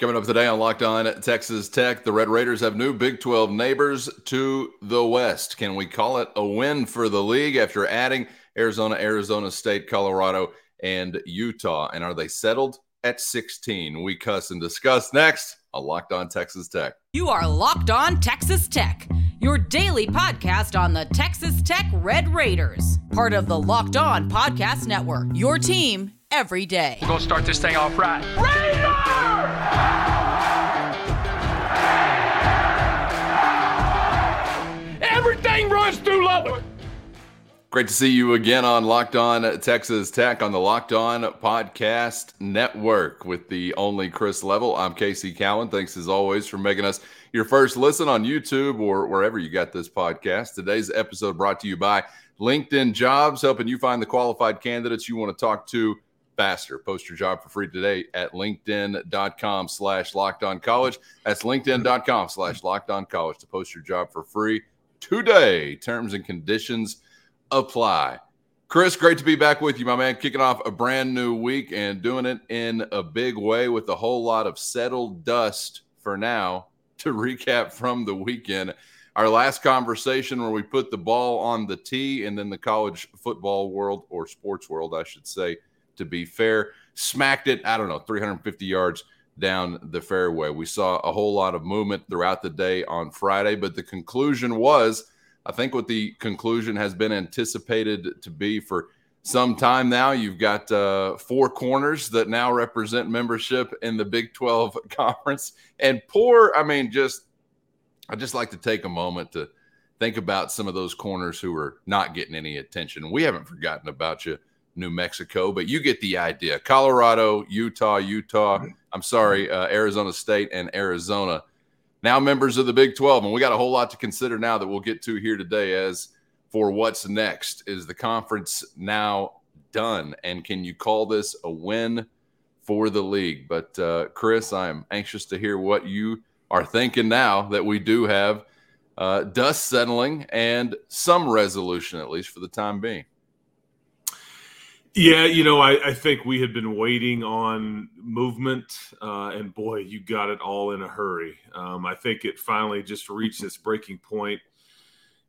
Coming up today on Locked On Texas Tech, the Red Raiders have new Big 12 neighbors to the west. Can we call it a win for the league after adding Arizona, Arizona State, Colorado, and Utah? And are they settled at 16? We cuss and discuss next on Locked On Texas Tech. You are Locked On Texas Tech, your daily podcast on the Texas Tech Red Raiders, part of the Locked On Podcast Network. Your team every day. We're going to start this thing off right. Raider! Everything runs through Lubbock. Great to see you again on Locked On Texas Tech on the Locked On Podcast Network with the only Chris Level. I'm Casey Cowan. Thanks as always for making us your first listen on YouTube or wherever you got this podcast. Today's episode brought to you by LinkedIn Jobs, helping you find the qualified candidates you want to talk to faster. Post your job for free today at linkedin.com slash locked on college. That's linkedin.com slash locked on college to post your job for free today. Terms and conditions apply. Chris, great to be back with you, my man. Kicking off a brand new week and doing it in a big way with a whole lot of settled dust for now to recap from the weekend. Our last conversation where we put the ball on the tee and then the college football world or sports world, I should say, to be fair, smacked it, I don't know, 350 yards down the fairway. We saw a whole lot of movement throughout the day on Friday, but the conclusion was I think what the conclusion has been anticipated to be for some time now. You've got uh, four corners that now represent membership in the Big 12 conference. And poor, I mean, just, I just like to take a moment to think about some of those corners who are not getting any attention. We haven't forgotten about you New Mexico, but you get the idea. Colorado, Utah, Utah, I'm sorry, uh, Arizona State, and Arizona, now members of the Big 12. And we got a whole lot to consider now that we'll get to here today as for what's next. Is the conference now done? And can you call this a win for the league? But, uh, Chris, I'm anxious to hear what you are thinking now that we do have uh, dust settling and some resolution, at least for the time being. Yeah, you know, I, I, think we had been waiting on movement, uh, and boy, you got it all in a hurry. Um, I think it finally just reached its breaking point.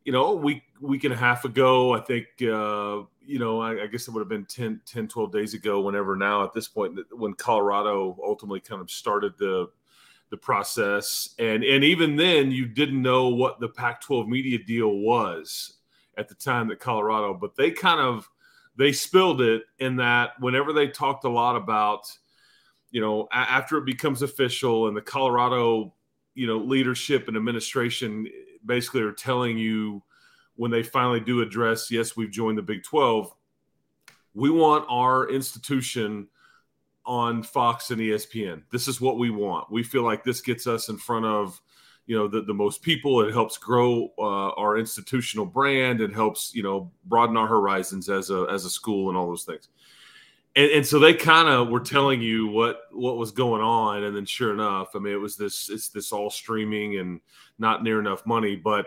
You know, a week, week and a half ago, I think, uh, you know, I, I, guess it would have been 10, 10, 12 days ago, whenever now at this point, when Colorado ultimately kind of started the the process. And, and even then, you didn't know what the Pac 12 media deal was at the time that Colorado, but they kind of – they spilled it in that whenever they talked a lot about, you know, a- after it becomes official and the Colorado, you know, leadership and administration basically are telling you when they finally do address, yes, we've joined the Big 12, we want our institution on Fox and ESPN. This is what we want. We feel like this gets us in front of you know the, the most people. It helps grow uh, our institutional brand. It helps you know broaden our horizons as a as a school and all those things. And, and so they kind of were telling you what what was going on. And then sure enough i mean it was this it's this all streaming and not near enough money. But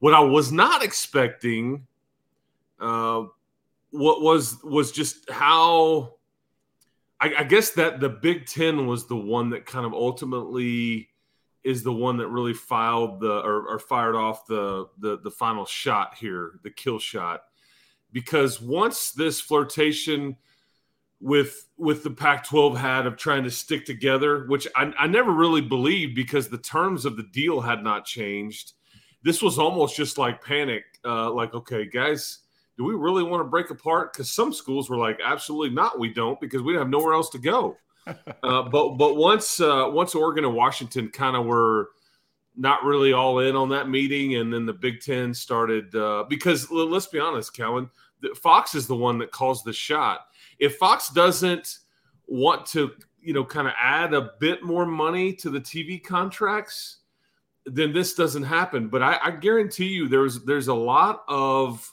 what i was not expecting uh what was was just how I, I guess that the big ten was the one that kind of ultimately is the one that really filed the or, or fired off the, the the final shot here, the kill shot, because once this flirtation with with the Pac-12 had of trying to stick together, which I, I never really believed because the terms of the deal had not changed. This was almost just like panic, uh, like okay, guys, do we really want to break apart? Because some schools were like, absolutely not, we don't, because we have nowhere else to go uh, but but once uh, once Oregon and Washington kind of were not really all in on that meeting, and then the Big Ten started uh, because let's be honest, Kellen, Fox is the one that calls the shot. If Fox doesn't want to, you know, kind of add a bit more money to the TV contracts, then this doesn't happen. But I, I guarantee you, there's there's a lot of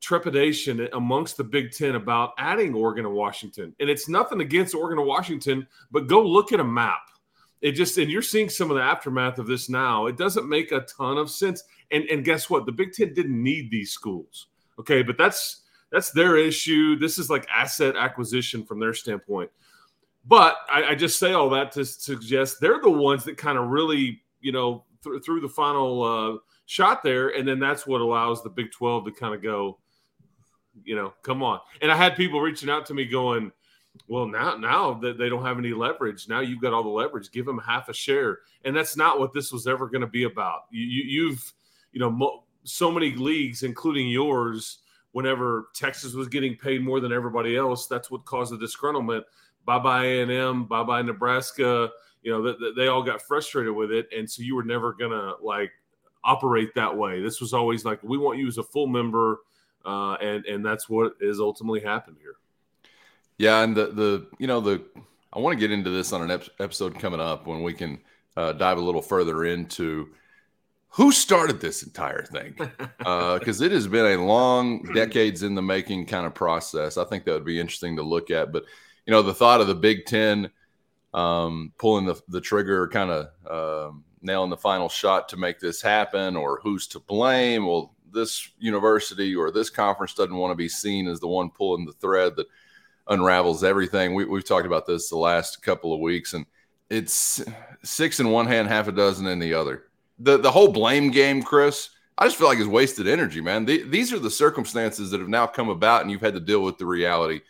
trepidation amongst the Big Ten about adding Oregon and Washington. And it's nothing against Oregon and Washington, but go look at a map. It just and you're seeing some of the aftermath of this now. It doesn't make a ton of sense. And and guess what? The Big Ten didn't need these schools. Okay, but that's that's their issue. This is like asset acquisition from their standpoint. but I, I, just say all that to suggest they're the ones that kind of really, you know, th- through the final uh, shot there, and then that's what allows the Big Twelve to kind of go, you know, come on. And I had people reaching out to me going, well, now now that they don't have any leverage, now you've got all the leverage. Give them half a share, and that's not what this was ever going to be about. You, have you know, mo- so many leagues, including yours. Whenever Texas was getting paid more than everybody else, that's what caused the disgruntlement. Bye bye A and M, bye bye Nebraska. You know, they, they all got frustrated with it, and so you were never gonna like operate that way. This was always like we want you as a full member, uh, and and that's what is ultimately happened here. Yeah, and the the you know the I want to get into this on an ep- episode coming up when we can uh, dive a little further into who started this entire thing because uh, it has been a long decades in the making kind of process i think that would be interesting to look at but you know the thought of the big ten um, pulling the, the trigger kind of um, nailing the final shot to make this happen or who's to blame well this university or this conference doesn't want to be seen as the one pulling the thread that unravels everything. We, we've talked about this the last couple of weeks and it's six in one hand half a dozen in the other. The, the whole blame game chris i just feel like it's wasted energy man. The, these are the circumstances that have now come about and you've had to deal with the reality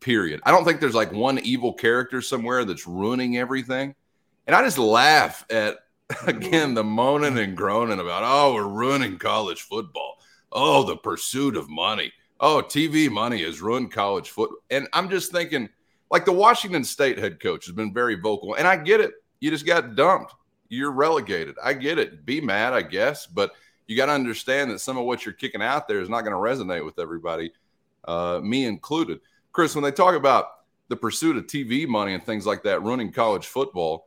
period. I don't think there's like one evil character somewhere that's ruining everything. And i just laugh at again the moaning and groaning about oh we're ruining college football. Oh the pursuit of money. Oh tv money has ruined college football. and i'm just thinking like the washington state head coach has been very vocal and i get it. You just got dumped. You're relegated. I get it. Be mad i guess but you got to understand that some of what you're kicking out there is not going to resonate with everybody uh, me included. Chris when they talk about the pursuit of tv money and things like that ruining college football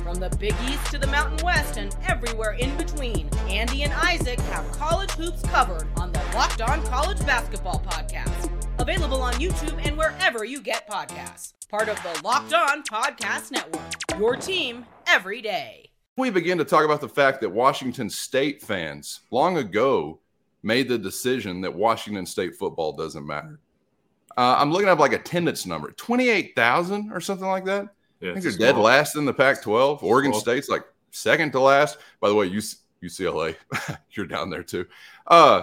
From the Big East to the Mountain West and everywhere in between, Andy and Isaac have college hoops covered on the Locked On College Basketball Podcast. Available on YouTube and wherever you get podcasts. Part of the Locked On Podcast Network. Your team every day. We begin to talk about the fact that Washington State fans long ago made the decision that Washington State football doesn't matter. Uh, I'm looking up like attendance number 28,000 or something like that. Yeah, I think they're dead last in the Pac 12. Oregon State's like second to last. By the way, UCLA, you're down there too. Uh,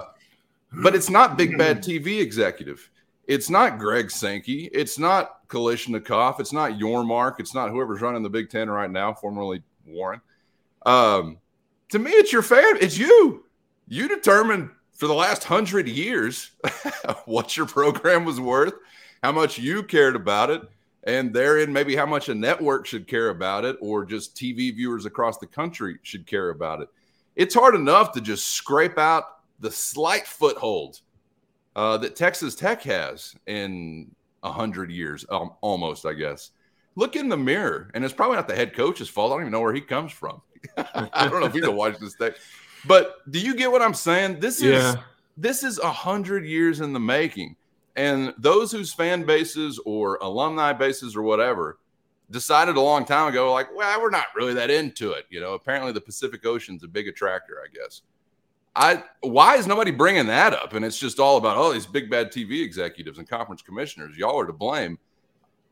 but it's not Big Bad TV executive. It's not Greg Sankey. It's not Kliavkoff. It's not Yormark. It's not whoever's running the Big Ten right now, formerly Warren. Um, to me, it's your fan. It's you. You determined for the last hundred years what your program was worth, how much you cared about it, and therein maybe how much a network should care about it or just TV viewers across the country should care about it. It's hard enough to just scrape out the slight foothold uh, that Texas Tech has in a hundred years, um, almost, I guess. Look in the mirror, and it's probably not the head coach's fault. I don't even know where he comes from. I don't know if he's a Washington State, but do you get what I'm saying? This is yeah. this is a hundred years in the making. And those whose fan bases or alumni bases or whatever decided a long time ago, like, well, we're not really that into it. You know, apparently the Pacific Ocean's a big attractor, I guess. I why is nobody bringing that up? And it's just all about oh these big bad TV executives and conference commissioners. Y'all are to blame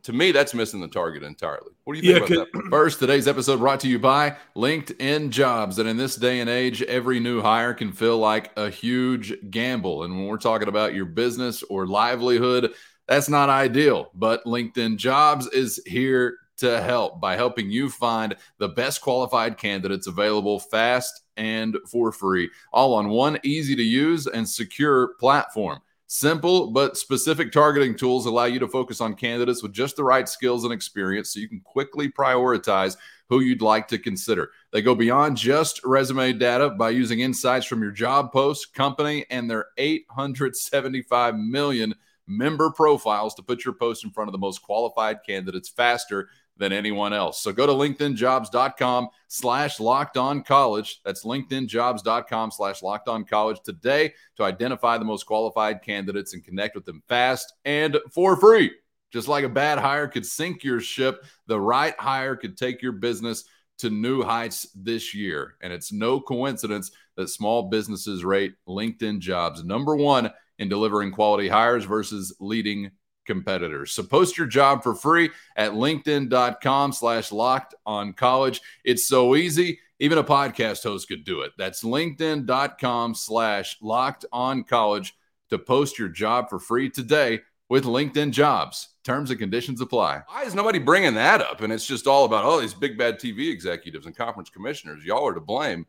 to me, that's missing the target entirely. What do you think yeah, about that? First, today's episode brought to you by LinkedIn Jobs. And in this day and age, every new hire can feel like a huge gamble. And when we're talking about your business or livelihood, that's not ideal. But LinkedIn Jobs is here to help by helping you find the best qualified candidates available fast and for free, all on one easy to use and secure platform. Simple but specific targeting tools allow you to focus on candidates with just the right skills and experience so you can quickly prioritize who you'd like to consider. They go beyond just resume data by using insights from your job post, company, and their 875 million member profiles to put your post in front of the most qualified candidates faster than anyone else. So go to linkedinjobs.com slash locked on college. That's linkedinjobs.com slash locked on college today to identify the most qualified candidates and connect with them fast and for free. Just like a bad hire could sink your ship, the right hire could take your business to new heights this year. And it's no coincidence that small businesses rate LinkedIn jobs number one in delivering quality hires versus leading competitors. So post your job for free at linkedin.com slash locked on college. It's so easy. Even a podcast host could do it. That's linkedin.com slash locked on college to post your job for free today with LinkedIn jobs. Terms and conditions apply. Why is nobody bringing that up? And it's just all about, oh, these big bad TV executives and conference commissioners. Y'all are to blame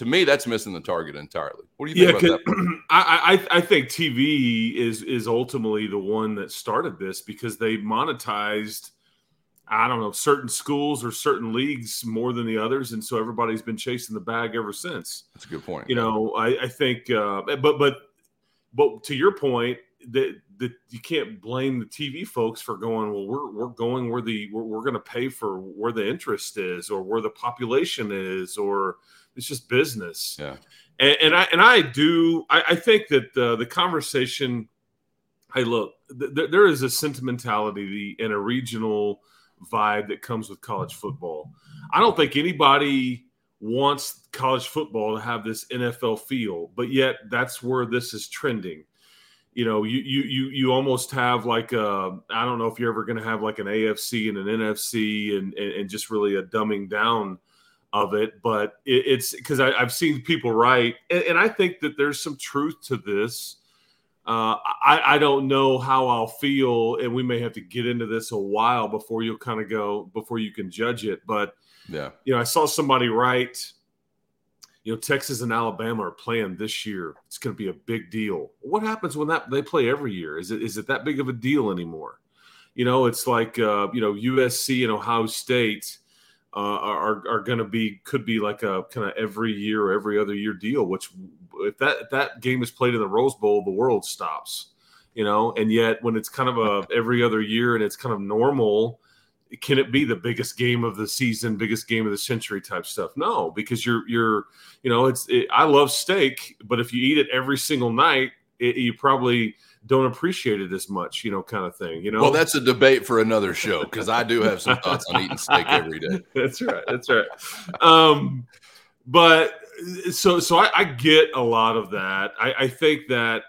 to me, that's missing the target entirely. What do you think yeah, about that? I, I, I think TV is is ultimately the one that started this because they monetized, I don't know, certain schools or certain leagues more than the others, and so everybody's been chasing the bag ever since. That's a good point. You know, I, I think, uh, but but but to your point, that that you can't blame the TV folks for going. Well, we're we're going where the we're, we're going to pay for where the interest is or where the population is or it's just business. Yeah. And, and I and I do I, I think that the the conversation. Hey, look, th- there is a sentimentality and a regional vibe that comes with college football. I don't think anybody wants college football to have this NFL feel, but yet that's where this is trending. You know, you you you you almost have like a I don't know if you're ever going to have like an AFC and an NFC and, and and just really a dumbing down of it, but it, it's because I've seen people write, and, and, I think that there's some truth to this. Uh, I, I, don't know how I'll feel, and we may have to get into this a while before you'll kind of go before you can judge it. But yeah, you know, I saw somebody write, you know, Texas and Alabama are playing this year. It's going to be a big deal. What happens when that they play every year? Is it is it that big of a deal anymore? You know, it's like uh, you know USC and Ohio State uh, are are going to be could be like a kind of every year or every other year deal. Which if that if that game is played in the Rose Bowl, the world stops. You know, and yet when it's kind of a every other year and it's kind of normal, can it be the biggest game of the season, biggest game of the century type stuff? No, because you're you're you know it's it, I love steak, but if you eat it every single night, it, you probably don't appreciate it as much, you know, kind of thing. You know, well, that's a debate for another show because I do have some thoughts on eating steak every day. That's right. That's right. Um, but so so I, I, get a lot of that. I, I think that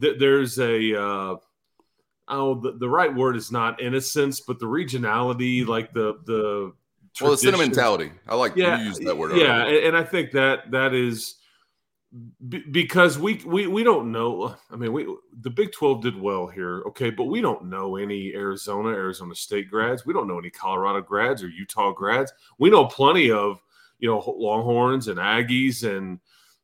th- there's a uh, oh the, the right word is not innocence, but the regionality, like the the well, the sentimentality. I like yeah, you use that word. Yeah, and, and I think that that is because we, we we don't know. I mean, we the Big Twelve did well here, okay, but we don't know any Arizona, Arizona State grads. We don't know any Colorado grads or Utah grads. We know plenty of you know Longhorns and Aggies and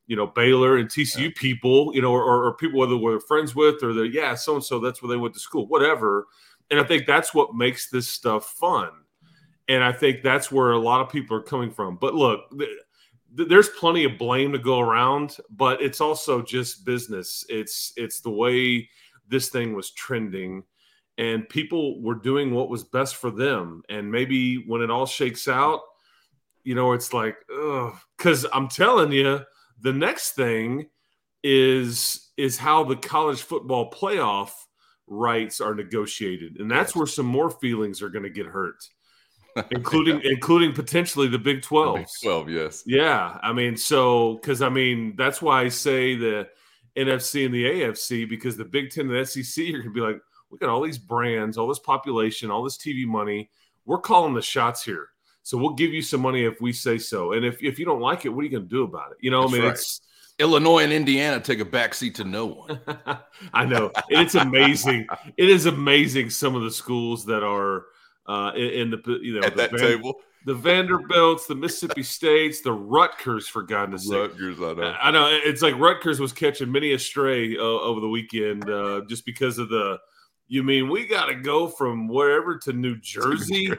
you know Baylor and TCU yeah. people, you know, or, or people whether we're friends with or the yeah, so and so that's where they went to school, whatever. And I think that's what makes this stuff fun. And I think that's where a lot of people are coming from. But look, there's plenty of blame to go around, but it's also just business. It's it's the way this thing was trending, and people were doing what was best for them. And maybe when it all shakes out, you know, it's like, because I'm telling you, the next thing is is how the college football playoff rights are negotiated, and that's where some more feelings are going to get hurt including yeah. including potentially the Big Twelve. Big Twelve, yes. Yeah, I mean, so because I mean that's why I say the NFC and the AFC because the Big Ten and the SEC are going to be like, we got all these brands, all this population, all this TV money. We're calling the shots here. So we'll give you some money if we say so. And if, if you don't like it, what are you going to do about it? You know, That's I mean, right. it's Illinois and Indiana take a backseat to no one. I know. It's amazing. it is amazing some of the schools that are uh, in, in, the you know at the that Van, table. The Vanderbilts, the Mississippi States, the Rutgers, for goodness sake. Rutgers, I know. I know. It's like Rutgers was catching many a stray uh, over the weekend uh, just because of the you mean we got to go from wherever to New Jersey?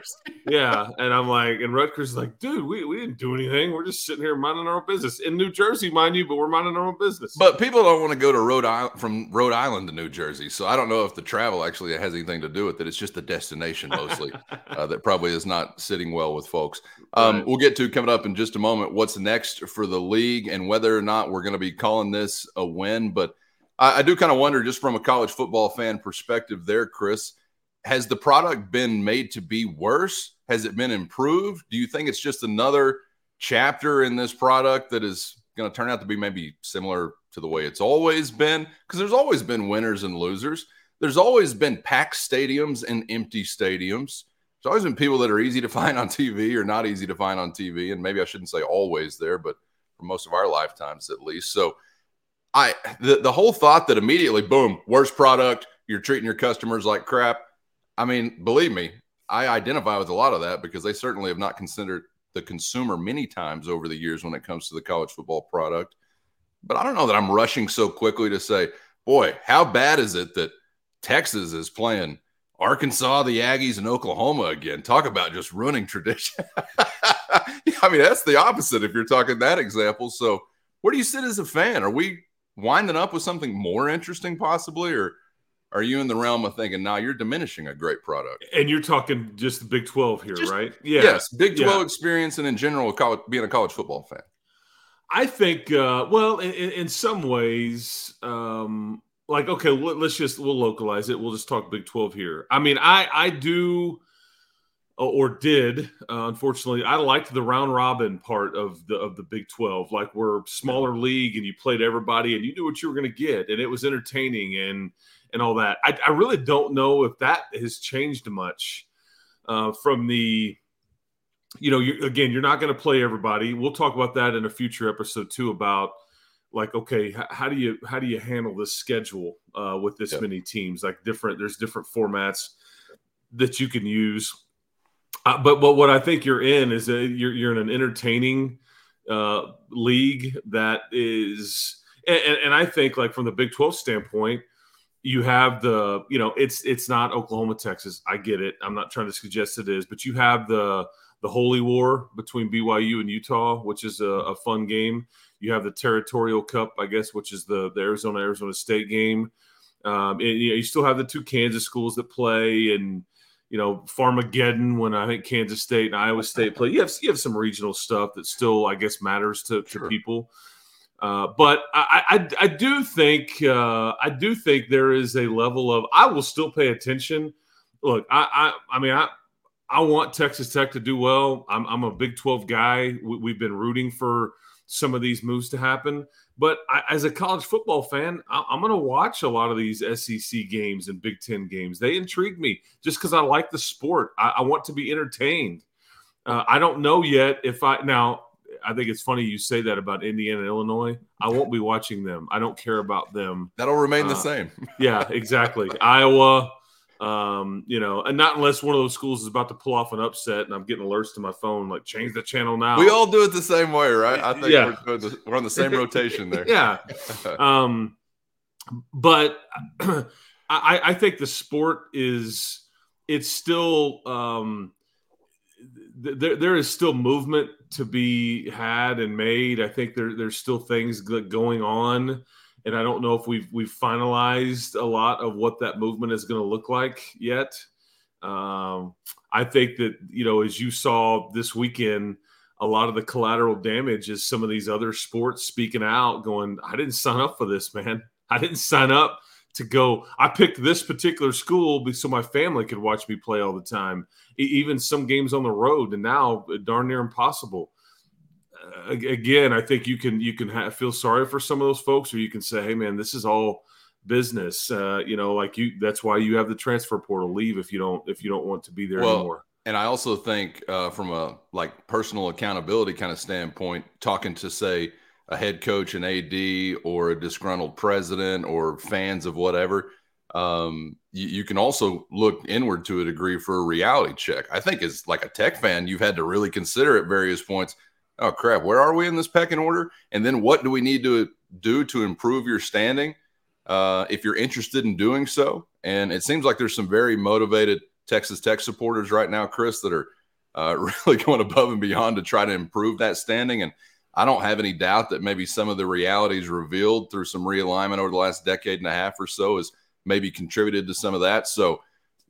yeah. And I'm like, and Rutgers is like, dude, we, we didn't do anything. We're just sitting here minding our own business in New Jersey, mind you, but we're minding our own business. But people don't want to go to Rhode Island from Rhode Island to New Jersey. So I don't know if the travel actually has anything to do with it. It's just the destination mostly uh, that probably is not sitting well with folks. Um, right. We'll get to coming up in just a moment what's next for the league and whether or not we're going to be calling this a win. But I, I do kind of wonder, just from a college football fan perspective, there, Chris, has the product been made to be worse? Has it been improved? Do you think it's just another chapter in this product that is going to turn out to be maybe similar to the way it's always been? Because there's always been winners and losers. There's always been packed stadiums and empty stadiums. There's always been people that are easy to find on TV or not easy to find on TV. And maybe I shouldn't say always there, but for most of our lifetimes at least. So I the, the whole thought that immediately, boom, worst product, you're treating your customers like crap. I mean, believe me, I identify with a lot of that because they certainly have not considered the consumer many times over the years when it comes to the college football product. But I don't know that I'm rushing so quickly to say, boy, how bad is it that Texas is playing Arkansas, the Aggies, and Oklahoma again? Talk about just ruining tradition. I mean, that's the opposite if you're talking that example. So, where do you sit as a fan? Are we winding up with something more interesting, possibly, or are you in the realm of thinking now nah, you're diminishing a great product? And you're talking just the Big Twelve here, just, right? Yeah. Yes, Big Twelve yeah. experience, and in general, college, being a college football fan. I think, uh, well, in, in some ways, um, like okay, let's just we'll localize it. We'll just talk Big Twelve here. I mean, I I do or did uh, unfortunately. I liked the round robin part of the of the big 12 like we're smaller league and you played everybody and you knew what you were going to get and it was entertaining and and all that. I, I really don't know if that has changed much uh, from the you know you, again you're not going to play everybody. We'll talk about that in a future episode too about like okay h- how do you how do you handle this schedule uh, with this many teams? Like different there's different formats that you can use uh, but but what I think you're in is that you're you're in an entertaining uh, league that is, and, and I think like from the Big Twelve standpoint, you have the you know it's it's not Oklahoma Texas. I get it. I'm not trying to suggest it is, but you have the the holy war between BYU and Utah, which is a, a fun game. You have the territorial cup, I guess, which is the, the Arizona Arizona State game. Um, and, you, know, you still have the two Kansas schools that play, and you know, Farmageddon when I think Kansas State and Iowa State play. You have you have some regional stuff that still, I guess, matters to, to people. Uh, but I, I, I do think uh, I do think there is a level of I will still pay attention. Look, I I, I mean I I want Texas Tech to do well. I'm, I'm a Big 12 guy. We, have been rooting for some of these moves to happen. But I, as a college football fan, I, am going to watch a lot of these SEC games and Big Ten games. They intrigue me just because I like the sport. I, I want to be entertained. Uh, I don't know yet if I now. I think it's funny you say that about Indiana and Illinois. I won't be watching them. I don't care about them. That'll remain uh, the same. yeah, exactly. Iowa, um, you know, and not unless one of those schools is about to pull off an upset, and I'm getting alerts to my phone like change the channel now. We all do it the same way, right? I think yeah. we're, the, we're on the same rotation there. yeah. Um, but I, I think the sport is it's still um, there. There is still movement to be had and made. I think there there's still things going on and I don't know if we've we've finalized a lot of what that movement is going to look like yet. Um, I think that you know, as you saw this weekend, a lot of the collateral damage is some of these other sports speaking out, going, "I didn't sign up for this, man. I didn't sign up to go. I picked this particular school so my family could watch me play all the time. Even some games on the road, and now darn near impossible." Again, I think you can you can have, feel sorry for some of those folks, or you can say, "Hey, man, this is all business." Uh, you know, like you. That's why you have the transfer portal. Leave if you don't if you don't want to be there well, anymore. And I also think, uh, from a like personal accountability kind of standpoint, talking to say a head coach, an AD, or a disgruntled president, or fans of whatever, um, you, you, can also look inward to a degree for a reality check. I think as like a tech fan, you've had to really consider at various points oh crap, where are we in this pecking order? And then what do we need to do to improve your standing? Uh, if you're interested in doing so, And it seems like there's some very motivated Texas Tech supporters right now, Chris, that are uh, really going above and beyond to try to improve that standing. And I don't have any doubt that maybe some of the realities revealed through some realignment over the last decade and a half or so has maybe contributed to some of that. So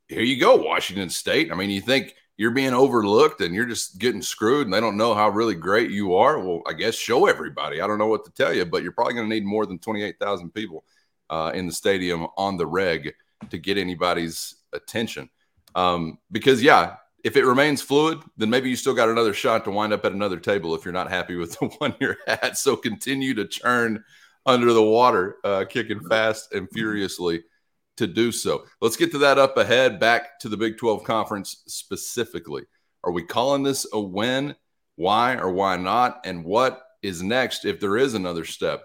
here you go, Washington State. I mean, you think you're being overlooked and you're just getting screwed and they don't know how really great you are. Well, I guess show everybody. I don't know what to tell you, but you're probably going to need more than 28,000 people uh, in the stadium on the reg to get anybody's attention. Um, because, yeah, if it remains fluid, then maybe you still got another shot to wind up at another table if you're not happy with the one you're at. So continue to churn under the water, uh, kicking fast and furiously to do so. Let's get to that up ahead, back to the Big 12 conference specifically. Are we calling this a win? Why or why not? And what is next if there is another step?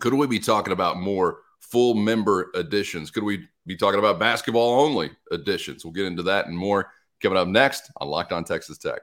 Could we be talking about more full member additions? Could we be talking about basketball only additions? We'll get into that and more Coming up next on Locked On Texas Tech.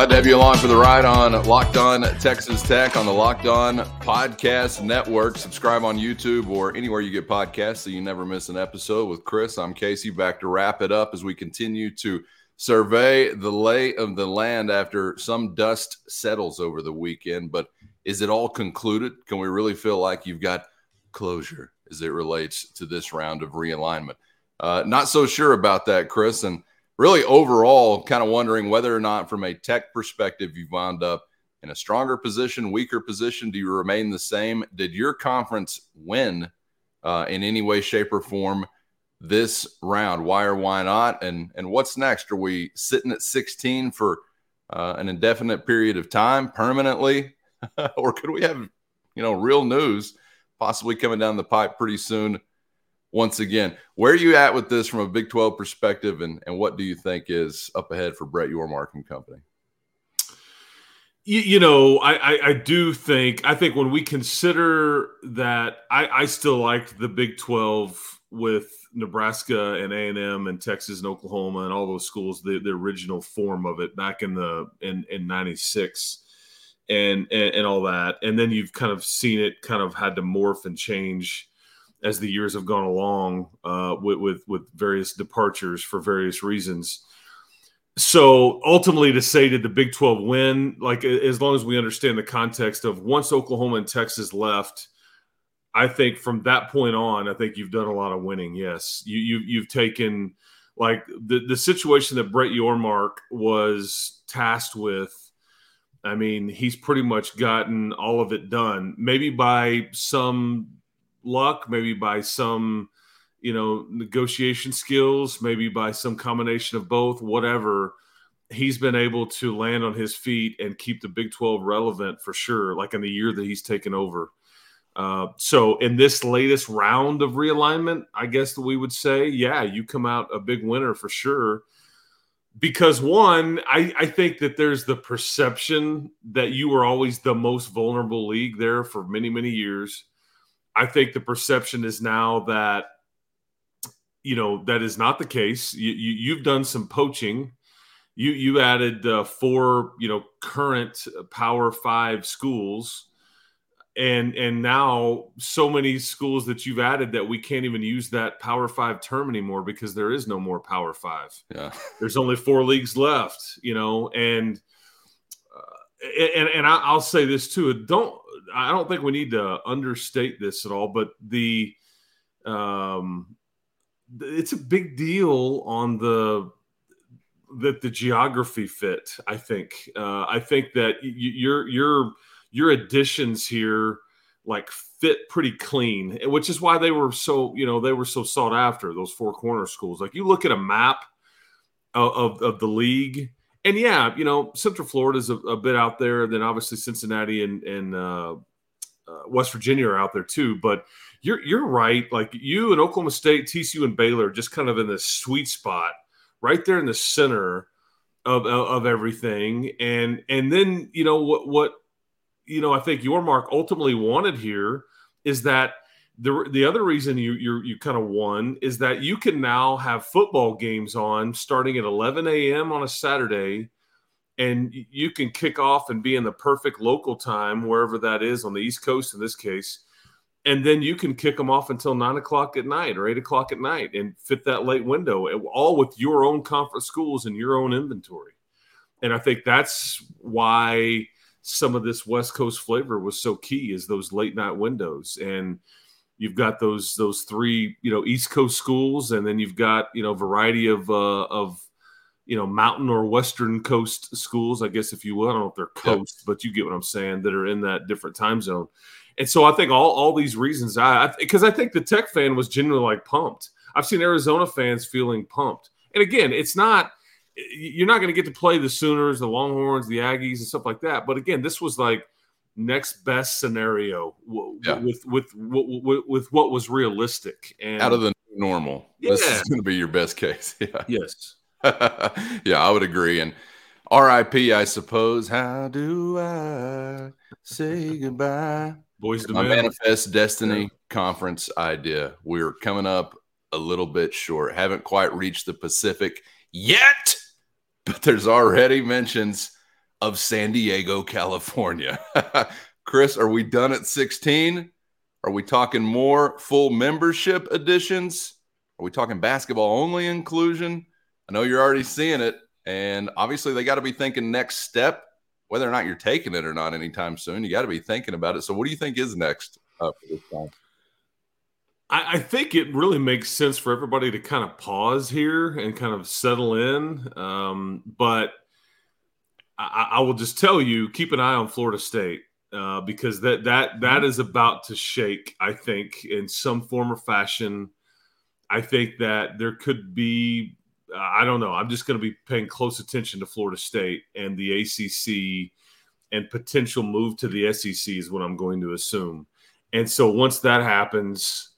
Glad to have you along for the ride on Locked On Texas Tech on the Locked On Podcast Network. Subscribe on YouTube or anywhere you get podcasts so you never miss an episode with Chris. I'm Casey, back to wrap it up as we continue to survey the lay of the land after some dust settles over the weekend. But is it all concluded? Can we really feel like you've got closure as it relates to this round of realignment. Uh, not so sure about that, Chris. And really, overall, kind of wondering whether or not, from a tech perspective, you've wound up in a stronger position, weaker position. Do you remain the same? Did your conference win uh, in any way, shape, or form this round? Why or why not? And and what's next? Are we sitting at 16 for uh, an indefinite period of time, permanently, or could we have you know real news? possibly coming down the pipe pretty soon. Once again, where are you at with this from a Big 12 perspective, and, and what do you think is up ahead for Brett Yormark and company? You, you know, I, I, I, do think I think when we consider that, I, I still liked the Big 12 with Nebraska and A and M and Texas and Oklahoma and all those schools, the, the original form of it back in the in in '96 and, and and all that and then you've kind of seen it kind of had to morph and change as the years have gone along uh, with, with with various departures for various reasons so ultimately to say did the big 12 win like as long as we understand the context of once oklahoma and texas left i think from that point on i think you've done a lot of winning yes you, you you've taken like the, the situation that brett yormark was tasked with I mean, he's pretty much gotten all of it done. Maybe by some luck, maybe by some, you know, negotiation skills, maybe by some combination of both, whatever. He's been able to land on his feet and keep the Big 12 relevant for sure, like in the year that he's taken over. Uh, so, in this latest round of realignment, I guess we would say, yeah, you come out a big winner for sure because one, I, I think that there's the perception that you were always the most vulnerable league there for many, many years. I think the perception is now that, you know, that is not the case. You, you, have done some poaching. You, you added uh, four, you know, current Power Five schools and and now so many schools that you've added that we can't even use that power five term anymore because there is no more power five yeah there's only four leagues left you know and uh, and and i'll say this too don't i don't think we need to understate this at all but the um it's a big deal on the that the geography fit i think uh i think that you're you're your additions here like fit pretty clean, which is why they were so you know they were so sought after those four corner schools. Like you look at a map of of, of the league, and yeah, you know Central Florida is a, a, bit out there. And then obviously Cincinnati and and uh, uh, West Virginia are out there too. But you're you're right. Like you and Oklahoma State, TCU, and Baylor, just kind of in this sweet spot, right there in the center of, of, of everything. And and then you know what what you know, I think Yormark ultimately wanted here is that the the other reason you you you kind of won is that you can now have football games on starting at 11 a.m. on a Saturday, and you can kick off and be in the perfect local time wherever that is on the East Coast in this case, and then you can kick them off until nine o'clock at night or eight o'clock at night and fit that late window, all with your own conference schools and your own inventory. And I think that's why some of this West Coast flavor was so key is those late night windows. And you've got those those three, you know, East Coast schools, and then you've got you know variety of uh, of you know mountain or western coast schools, I guess if you will. I don't know if they're coast, yeah. but you get what I'm saying. That are in that different time zone. And so I think all, all these reasons, I because I, I think the Tech fan was genuinely like pumped. I've seen Arizona fans feeling pumped. And again, it's not you're not going to get to play the Sooners, the Longhorns, the Aggies, and stuff like that. But again, this was like next best scenario yeah. with, with, with what was realistic and out of the normal. Yeah. This is going to be your best case. Yeah. Yes. yeah, I would agree. And RIP, I suppose. How do I say goodbye? Boys My Manifest Destiny yeah. conference idea. We're coming up a little bit short. Haven't quite reached the Pacific yet, but there's already mentions of San Diego, California. Chris, are we done at 16? Are we talking more full membership editions? Are we talking basketball only inclusion? I know you're already seeing it. And obviously, they got to be thinking next step whether or not you're taking it or not anytime soon, you got to be thinking about it. So, what do you think is next uh? I, I think it really makes sense for everybody to kind of pause here and kind of settle in. Um, but I, I, will just tell you, keep an eye on Florida State uh, because that that that is about to shake. I think in some form or fashion. I think that there could be I don't know. I'm just going to be paying close attention to Florida State and the ACC and potential move to the SEC is what I'm going to assume. And so once that happens,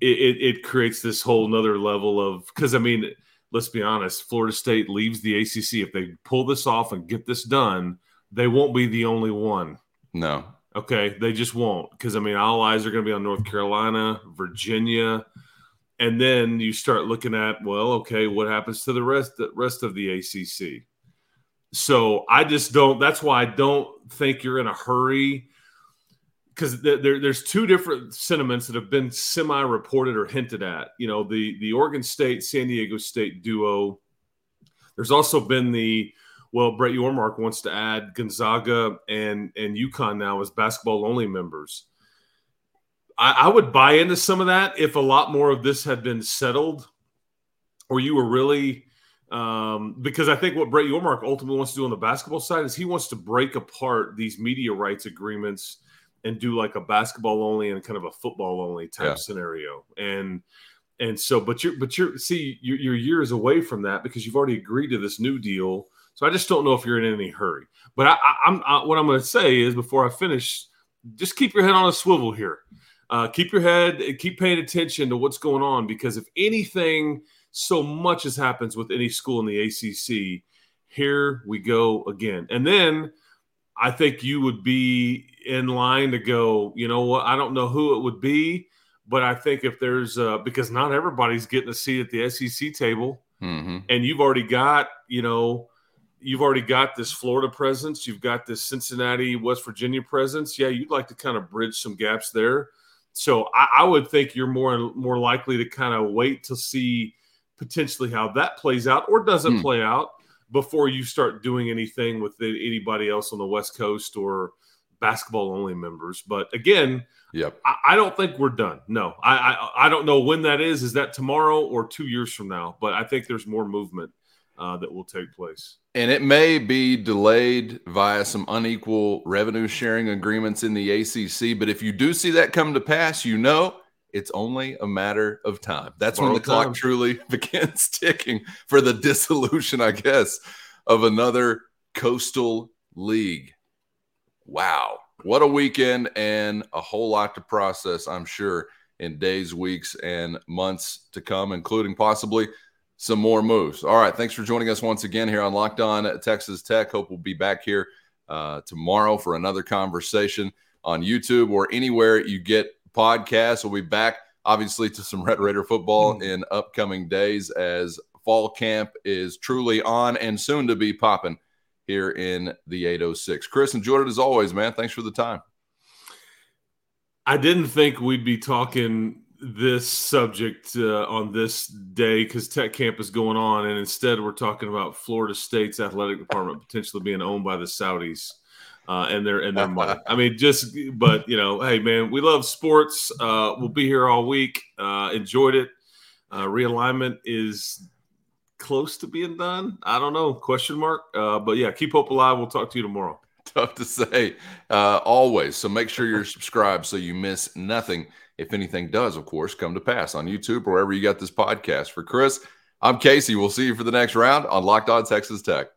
it, it, it creates this whole nother level of because I mean, let's be honest, Florida State leaves the ACC. If they pull this off and get this done, they won't be the only one. No. Okay, they just won't because I mean, all eyes are going to be on North Carolina, Virginia and then you start looking at well okay what happens to the rest the rest of the acc so i just don't that's why i don't think you're in a hurry because there, there's two different sentiments that have been semi-reported or hinted at. You know the the oregon state san diego state duo. There's also been the well brett yormark wants to add gonzaga and and UConn now as basketball only members. I, I would buy into some of that if a lot more of this had been settled, or you were really um, because I think what Brett Yormark ultimately wants to do on the basketball side is he wants to break apart these media rights agreements and do like a basketball only and kind of a football only type yeah. scenario. And and so, but you're but you're see you're, you're, years away from that because you've already agreed to this new deal. So I just don't know if you're in any hurry. But I, am what I'm going to say is before I finish, just keep your head on a swivel here uh, keep your head, keep paying attention to what's going on because if anything, so much as happens with any school in the ACC. Here we go again, and then I think you would be in line to go. You know what? I don't know who it would be, but I think if there's uh, because not everybody's getting a seat at the SEC table, mm-hmm. and you've already got you know you've already got this Florida presence, you've got this Cincinnati, West Virginia presence. Yeah, you'd like to kind of bridge some gaps there. So I, I would think you're more more likely to kind of wait to see potentially how that plays out or doesn't mm. play out before you start doing anything with anybody else on the West Coast or basketball only members. But again, yep. I, I don't think we're done. No, I, I, I don't know when that is. Is that tomorrow or two years from now? But I think there's more movement uh, that will take place. And it may be delayed via some unequal revenue sharing agreements in the ACC. But if you do see that come to pass, you know it's only a matter of time. That's when the time. clock truly begins ticking for the dissolution, I guess, of another coastal league. Wow. What a weekend and a whole lot to process, I'm sure, in days, weeks, and months to come, including possibly some more moves. All right. Thanks for joining us once again here on Locked On Texas Tech. Hope we'll be back here uh, tomorrow for another conversation on YouTube or anywhere you get podcasts. We'll be back, obviously, to some Red Raider football mm. in upcoming days as fall camp is truly on and soon to be popping here in the 806. Chris, enjoyed it as always, man. Thanks for the time. I didn't think we'd be talking this subject uh, on this day because Tech Camp is going on, and instead we're talking about Florida State's athletic department potentially being owned by the Saudis uh, and their and their money. I mean, just but you know, hey man, we love sports. Uh, we'll be here all week. Uh, enjoyed it. Uh, realignment is close to being done. I don't know. Question mark. Uh, but yeah, keep hope alive. We'll talk to you tomorrow. Tough to say. Uh, always. So make sure you're subscribed so you miss nothing if anything does, of course, come to pass on YouTube or wherever you got this podcast. For Chris, I'm Casey. We'll see you for the next round on Locked On Texas Tech.